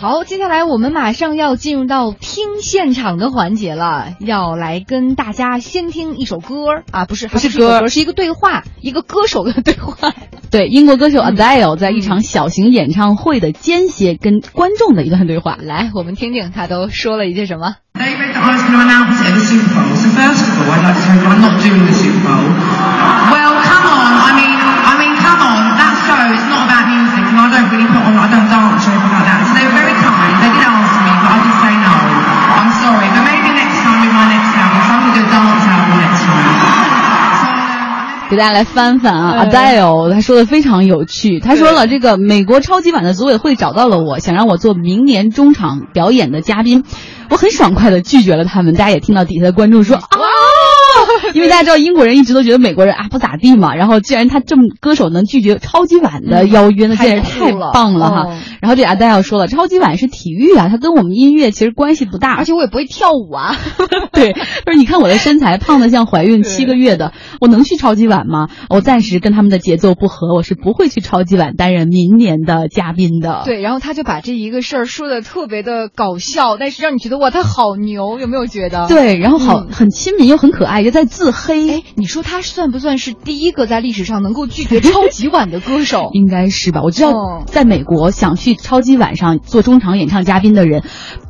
好，接下来我们马上要进入到听现场的环节了，要来跟大家先听一首歌啊，不是不是歌，是一个对话，一个歌手的对话。对，英国歌手 Adele 在一场小型演唱会的间歇跟观众的一段对话，来，我们听听他都说了一些什么。给大家来翻翻啊，Adele，他说的非常有趣。他说了，这个美国超级碗的组委会找到了我，想让我做明年中场表演的嘉宾，我很爽快的拒绝了他们。大家也听到底下的观众说啊。因为大家知道英国人一直都觉得美国人啊不咋地嘛，然后既然他这么歌手能拒绝超级碗的邀约，那真是太棒了哈。然后这阿黛要说了，超级碗是体育啊，它跟我们音乐其实关系不大，而且我也不会跳舞啊。对，就是你看我的身材胖的像怀孕七个月的，我能去超级碗吗？我暂时跟他们的节奏不合，我是不会去超级碗担任明年的嘉宾的。对，然后他就把这一个事儿说的特别的搞笑，但是让你觉得哇，他好牛，有没有觉得？对，然后好很亲民又很可爱，又在自黑。哎，你说他算不算是第一个在历史上能够拒绝超级碗的歌手？应该是吧。我知道，在美国想去超级晚上做中场演唱嘉宾的人。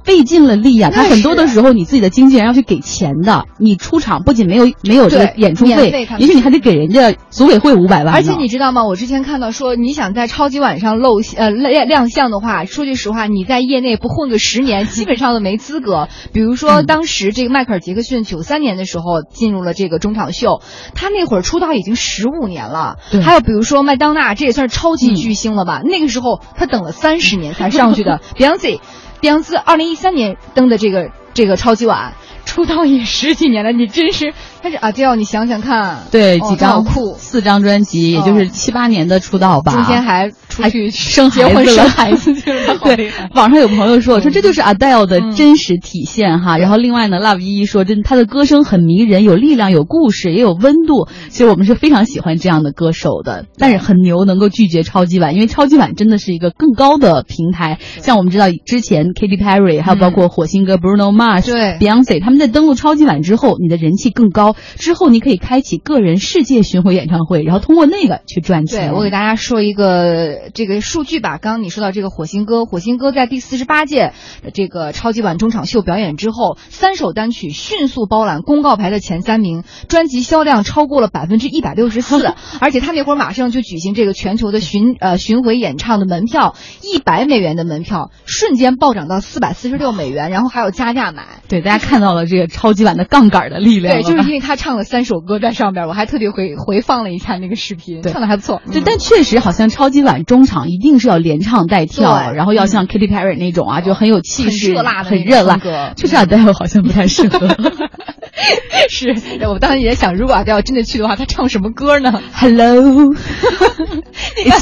费尽了力呀！他很多的时候，你自己的经纪人要去给钱的。你出场不仅没有没有这个演出费，也许你还得给人家组委会五百万。而且你知道吗？我之前看到说，你想在超级晚上露呃亮亮相的话，说句实话，你在业内不混个十年，基本上都没资格。比如说当时这个迈克尔杰克逊九三年的时候进入了这个中场秀，他那会儿出道已经十五年了。还有比如说麦当娜，这也算是超级巨星了吧？那个时候他等了三十年才上去的。Beyonce，Beyonce 二零一三年登的这个这个超级碗，出道也十几年了，你真是。但是阿娇，你想想看，对几张酷四张专辑，也就是七八年的出道吧，中间还出去生结婚生孩子去了。对，网上有朋友说说这就是 Adele 的真实体现哈。然后另外呢，Love 依依说，真她的歌声很迷人，有力量，有故事，也有温度。其实我们是非常喜欢这样的歌手的，但是很牛，能够拒绝超级碗，因为超级碗真的是一个更高的平台。像我们知道之前 Katy Perry，还有包括火星哥 Bruno Mars，对、Beyonce，他们在登陆超级碗之后，你的人气更高。之后你可以开启个人世界巡回演唱会，然后通过那个去赚钱。对我给大家说一个这个数据吧。刚刚你说到这个火星哥，火星哥在第四十八届这个超级碗中场秀表演之后，三首单曲迅速包揽公告牌的前三名，专辑销量超过了百分之一百六十四。而且他那会儿马上就举行这个全球的巡呃巡回演唱的门票，一百美元的门票瞬间暴涨到四百四十六美元，然后还有加价买。对，大家看到了这个超级碗的杠杆的力量。对，就是因为他唱了。三首歌在上边，我还特别回回放了一下那个视频，唱的还不错。对，但确实好像超级碗中场一定是要连唱带跳，然后要像 Katy Perry 那种啊，就很有气势、很热辣的很热辣。确实 Adele 好像不太适合。是我当时也想，如果 Adele 真的去的话，他唱什么歌呢？Hello，It's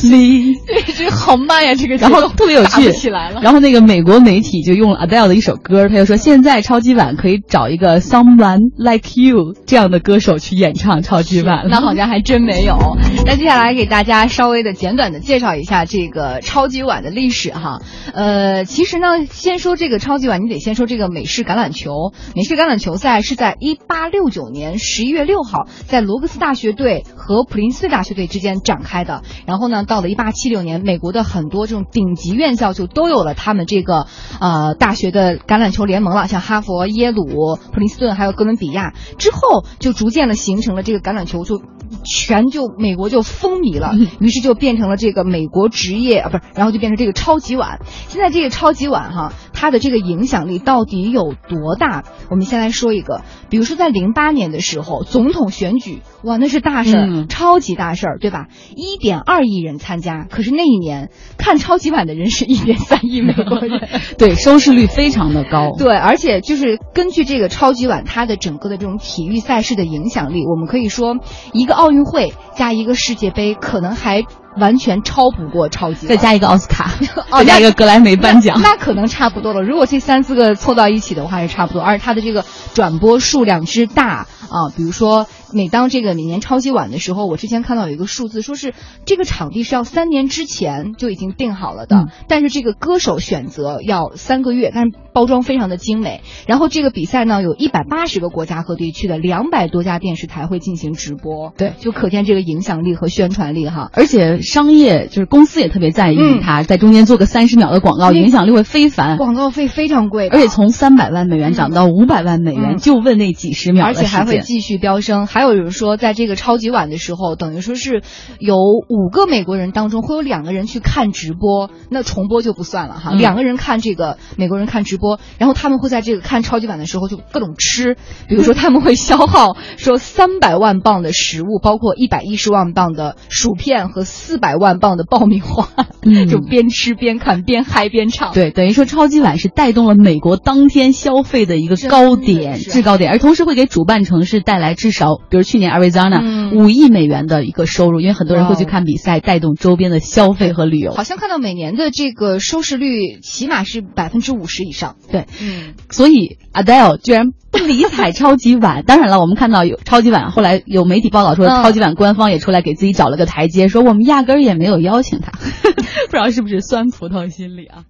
me。这个好慢呀，这个然后特别有趣。起来了。然后那个美国媒体就用了 Adele 的一首歌，他就说现在超级碗可以找一个 Someone Like You 这样的。歌手去演唱超级碗，那好像还真没有。那接下来给大家稍微的简短的介绍一下这个超级碗的历史哈。呃，其实呢，先说这个超级碗，你得先说这个美式橄榄球。美式橄榄球赛是在一八六九年十一月六号，在罗格斯大学队和普林斯顿大学队之间展开的。然后呢，到了一八七六年，美国的很多这种顶级院校就都有了他们这个呃大学的橄榄球联盟了，像哈佛、耶鲁、普林斯顿还有哥伦比亚。之后就逐渐的形成了这个橄榄球，就全就美国就风靡了，于是就变成了这个美国职业啊，不是，然后就变成这个超级碗。现在这个超级碗哈，它的这个影响力到底有多大？我们先来说一个，比如说在零八年的时候，总统选举，哇，那是大事儿，超级大事儿，对吧？一点二亿人参加，可是那一年看超级碗的人是一点三亿美国人，对，收视率非常的高。对，而且就是根据这个超级碗，它的整个的这种体育赛事的。影响力，我们可以说，一个奥运会加一个世界杯，可能还完全超不过超级。再加一个奥斯卡，再加一个格莱美颁奖，那可能差不多了。如果这三四个凑到一起的话，是差不多。而且它的这个转播数量之大啊，比如说每当这个每年超级晚的时候，我之前看到有一个数字，说是这个场地是要三年之前就已经定好了的，嗯但是这个歌手选择要三个月，但是包装非常的精美。然后这个比赛呢，有一百八十个国家和地区的两百多家电视台会进行直播，对就可见这个影响力和宣传力哈。而且商业就是公司也特别在意嗯它，在中间做个三十秒的广告，影响力会非凡。广告费非常贵，而且从三百万美元涨到五百万美元，嗯就问那几十秒而。且还会继续飙升。还有人说，在这个超级碗的时候，等于说是有五个美国人当中会有两个人去看直播，那重播就不算了哈。嗯两个人看这个美国人看直播，然后他们会在这个看超级碗的时候就各种吃，比如说他们会消耗说 三百万磅的食物，包括一百一十万磅的薯片和四百万磅的爆米花，嗯就边吃边看边嗨边唱。对，等于说超级碗是带动了美国当天消费的一个高点、制高点，而同时会给主办城市带来至少，比如去年 Arizona 嗯五亿美元的一个收入，因为很多人会去看比赛，带动周边的消费和旅游。好像看到每年的这个收视率起码是百分之五十以上。对，嗯。所以 Adele 居然不理睬超级碗。当然了，我们看到有超级碗，后来有媒体报道说，嗯超级碗官方也出来给自己找了个台阶，说我们压根儿也没有邀请他，不知道是不是酸葡萄心理啊？